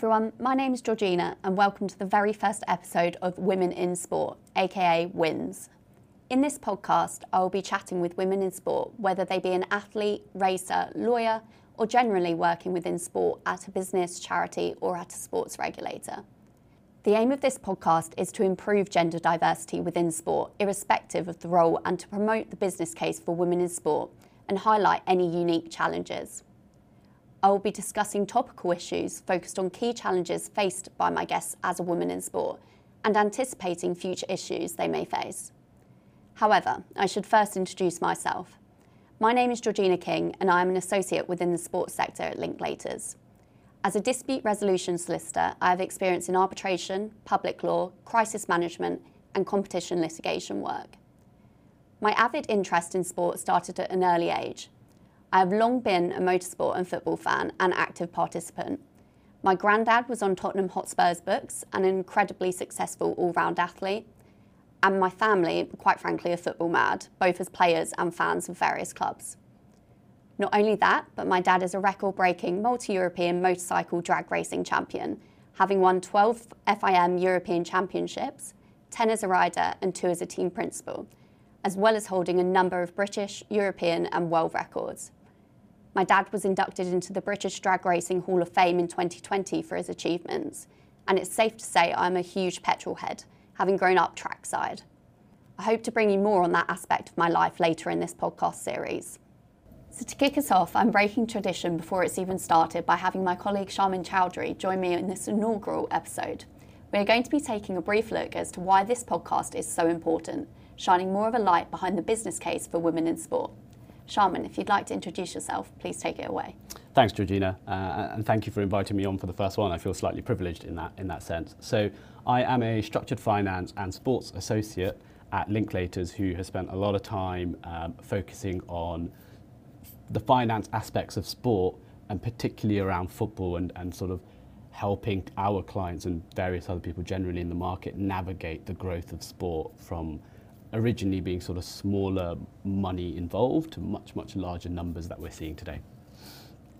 everyone, my name is Georgina and welcome to the very first episode of Women in Sport, aka WINS. In this podcast, I will be chatting with women in sport, whether they be an athlete, racer, lawyer, or generally working within sport at a business, charity, or at a sports regulator. The aim of this podcast is to improve gender diversity within sport, irrespective of the role, and to promote the business case for women in sport and highlight any unique challenges. I will be discussing topical issues focused on key challenges faced by my guests as a woman in sport and anticipating future issues they may face. However, I should first introduce myself. My name is Georgina King and I am an associate within the sports sector at Linklaters. As a dispute resolution solicitor, I have experience in arbitration, public law, crisis management, and competition litigation work. My avid interest in sport started at an early age. I have long been a motorsport and football fan and active participant. My granddad was on Tottenham Hotspur's books, an incredibly successful all round athlete. And my family, quite frankly, are football mad, both as players and fans of various clubs. Not only that, but my dad is a record breaking multi European motorcycle drag racing champion, having won 12 FIM European Championships, 10 as a rider, and 2 as a team principal, as well as holding a number of British, European, and world records. My dad was inducted into the British Drag Racing Hall of Fame in 2020 for his achievements, and it's safe to say I'm a huge petrol head, having grown up trackside. I hope to bring you more on that aspect of my life later in this podcast series. So, to kick us off, I'm breaking tradition before it's even started by having my colleague Shamin Choudhury join me in this inaugural episode. We are going to be taking a brief look as to why this podcast is so important, shining more of a light behind the business case for women in sport. Shamin, if you'd like to introduce yourself, please take it away. Thanks, Georgina, uh, and thank you for inviting me on for the first one. I feel slightly privileged in that in that sense. So, I am a structured finance and sports associate at Linklaters, who has spent a lot of time um, focusing on the finance aspects of sport, and particularly around football, and, and sort of helping our clients and various other people generally in the market navigate the growth of sport from originally being sort of smaller money involved to much, much larger numbers that we're seeing today.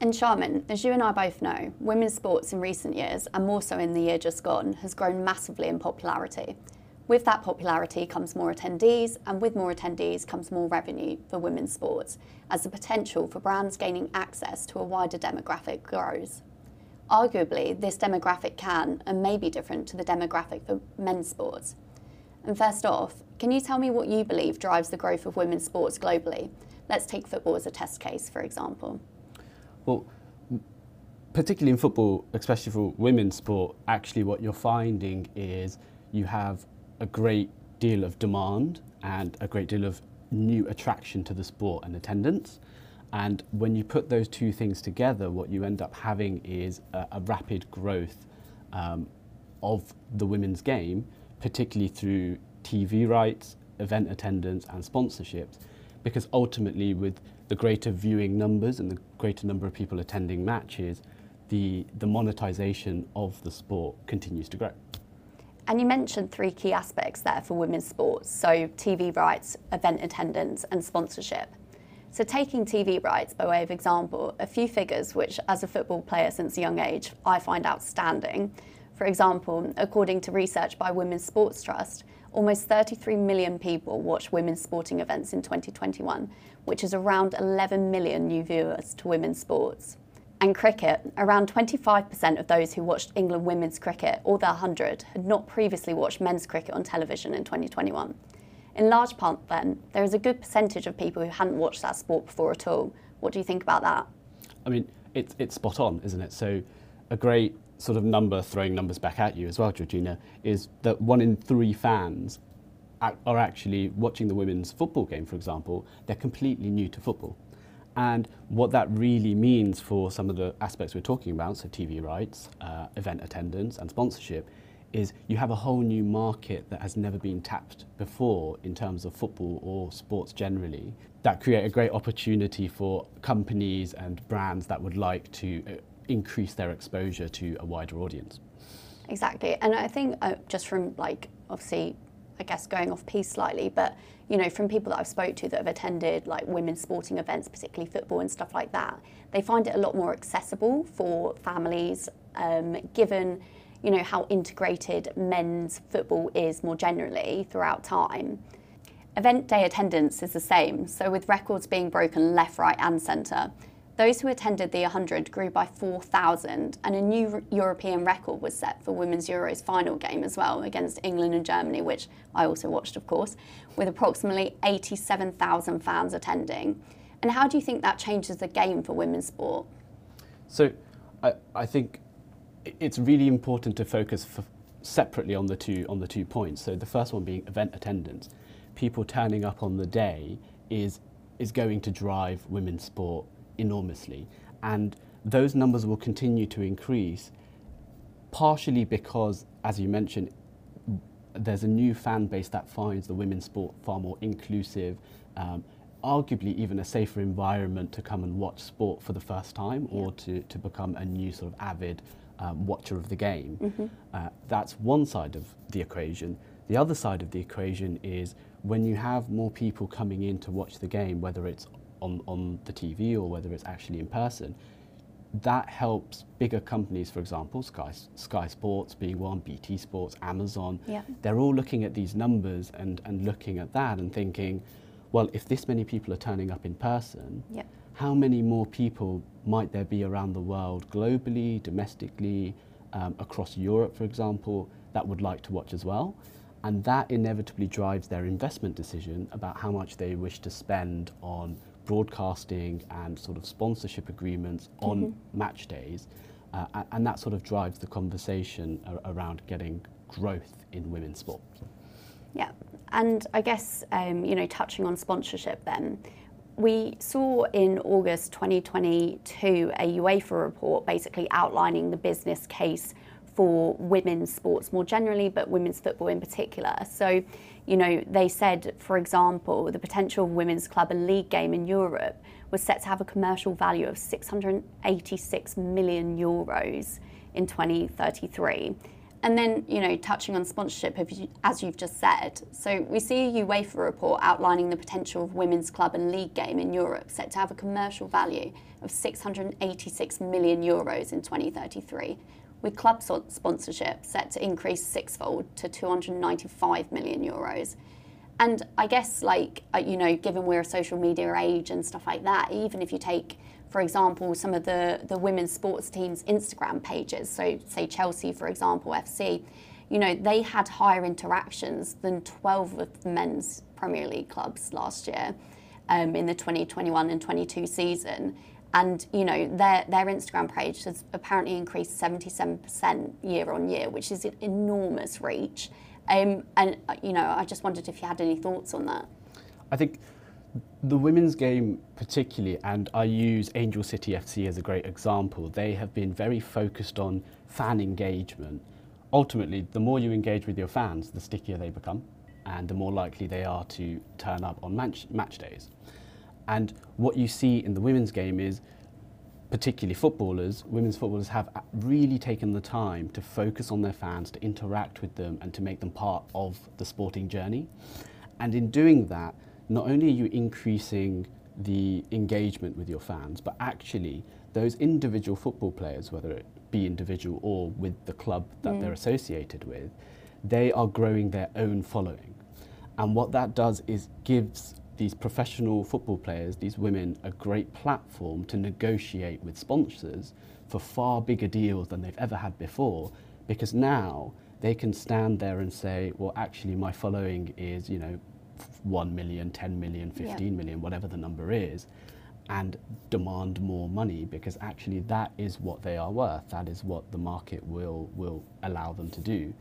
And Shamin, as you and I both know, women's sports in recent years, and more so in the year just gone, has grown massively in popularity. With that popularity comes more attendees, and with more attendees comes more revenue for women's sports, as the potential for brands gaining access to a wider demographic grows. Arguably, this demographic can and may be different to the demographic for men's sports. And first off, can you tell me what you believe drives the growth of women's sports globally? Let's take football as a test case, for example. Well, particularly in football, especially for women's sport, actually what you're finding is you have a great deal of demand and a great deal of new attraction to the sport and attendance. And when you put those two things together, what you end up having is a, a rapid growth um, of the women's game, particularly through TV rights, event attendance, and sponsorships. Because ultimately, with the greater viewing numbers and the greater number of people attending matches, the, the monetization of the sport continues to grow. And you mentioned three key aspects there for women's sports so, TV rights, event attendance, and sponsorship. So, taking TV rights by way of example, a few figures which, as a football player since a young age, I find outstanding. For example, according to research by Women's Sports Trust, Almost 33 million people watched women's sporting events in 2021, which is around 11 million new viewers to women's sports. And cricket, around 25% of those who watched England women's cricket, or the 100, had not previously watched men's cricket on television in 2021. In large part, then, there is a good percentage of people who hadn't watched that sport before at all. What do you think about that? I mean, it's, it's spot on, isn't it? So, a great sort of number, throwing numbers back at you as well, Georgina, is that one in three fans are actually watching the women's football game, for example, they're completely new to football. And what that really means for some of the aspects we're talking about, so TV rights, uh, event attendance, and sponsorship, is you have a whole new market that has never been tapped before in terms of football or sports generally that create a great opportunity for companies and brands that would like to uh, increase their exposure to a wider audience. Exactly, and I think uh, just from like obviously, I guess going off piece slightly, but you know from people that I've spoke to that have attended like women's sporting events, particularly football and stuff like that, they find it a lot more accessible for families um, given you know how integrated men's football is more generally throughout time. Event day attendance is the same, so with records being broken left, right, and centre. Those who attended the 100 grew by 4,000, and a new European record was set for Women's Euros final game as well against England and Germany, which I also watched, of course, with approximately 87,000 fans attending. And how do you think that changes the game for women's sport? So, I, I think it's really important to focus separately on the two on the two points. So the first one being event attendance, people turning up on the day is is going to drive women's sport enormously, and those numbers will continue to increase. Partially because, as you mentioned, there's a new fan base that finds the women's sport far more inclusive. Um, arguably even a safer environment to come and watch sport for the first time or to, to become a new sort of avid um, watcher of the game. Mm-hmm. Uh, that's one side of the equation. The other side of the equation is when you have more people coming in to watch the game, whether it's on, on the TV or whether it's actually in person, that helps bigger companies, for example, Sky, Sky Sports being one, BT Sports, Amazon. Yeah. They're all looking at these numbers and, and looking at that and thinking, well, if this many people are turning up in person, yeah how many more people might there be around the world, globally, domestically, um, across Europe, for example, that would like to watch as well? And that inevitably drives their investment decision about how much they wish to spend on broadcasting and sort of sponsorship agreements on mm-hmm. match days. Uh, and that sort of drives the conversation around getting growth in women's sport. Yeah, and I guess, um, you know, touching on sponsorship then, we saw in August 2022 a UEFA report basically outlining the business case for women's sports more generally, but women's football in particular. So, you know, they said, for example, the potential of women's club and league game in Europe was set to have a commercial value of 686 million euros in 2033. And then, you know, touching on sponsorship, as you've just said, so we see a UEFA report outlining the potential of women's club and league game in Europe set to have a commercial value of 686 million euros in 2033, with club sponsorship set to increase sixfold to 295 million euros. And I guess, like, uh, you know, given we're a social media age and stuff like that, even if you take for example, some of the, the women's sports teams' Instagram pages. So, say Chelsea, for example, FC, you know, they had higher interactions than 12 of the men's Premier League clubs last year um, in the 2021 and 22 season. And, you know, their, their Instagram page has apparently increased 77% year on year, which is an enormous reach. Um, and, uh, you know, I just wondered if you had any thoughts on that. I think the women's game, particularly, and I use Angel City FC as a great example, they have been very focused on fan engagement. Ultimately, the more you engage with your fans, the stickier they become, and the more likely they are to turn up on match, match days. And what you see in the women's game is, particularly footballers, women's footballers have really taken the time to focus on their fans, to interact with them, and to make them part of the sporting journey. And in doing that, not only are you increasing the engagement with your fans, but actually those individual football players, whether it be individual or with the club that mm. they're associated with, they are growing their own following. And what that does is gives these professional football players, these women, a great platform to negotiate with sponsors for far bigger deals than they've ever had before, because now they can stand there and say, well, actually, my following is, you know, 1 million, 10 million, 15 yeah. million, whatever the number is, and demand more money because actually that is what they are worth. That is what the market will, will allow them to do.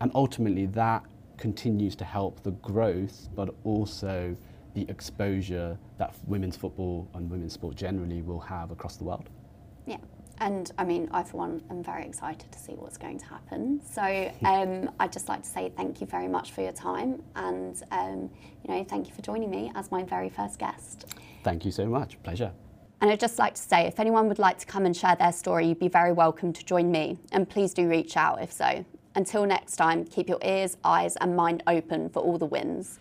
And ultimately, that continues to help the growth, but also the exposure that women's football and women's sport generally will have across the world. Yeah. And I mean, I for one am very excited to see what's going to happen. So um, I'd just like to say thank you very much for your time, and um, you know, thank you for joining me as my very first guest. Thank you so much. Pleasure. And I'd just like to say, if anyone would like to come and share their story, you'd be very welcome to join me. And please do reach out if so. Until next time, keep your ears, eyes, and mind open for all the wins.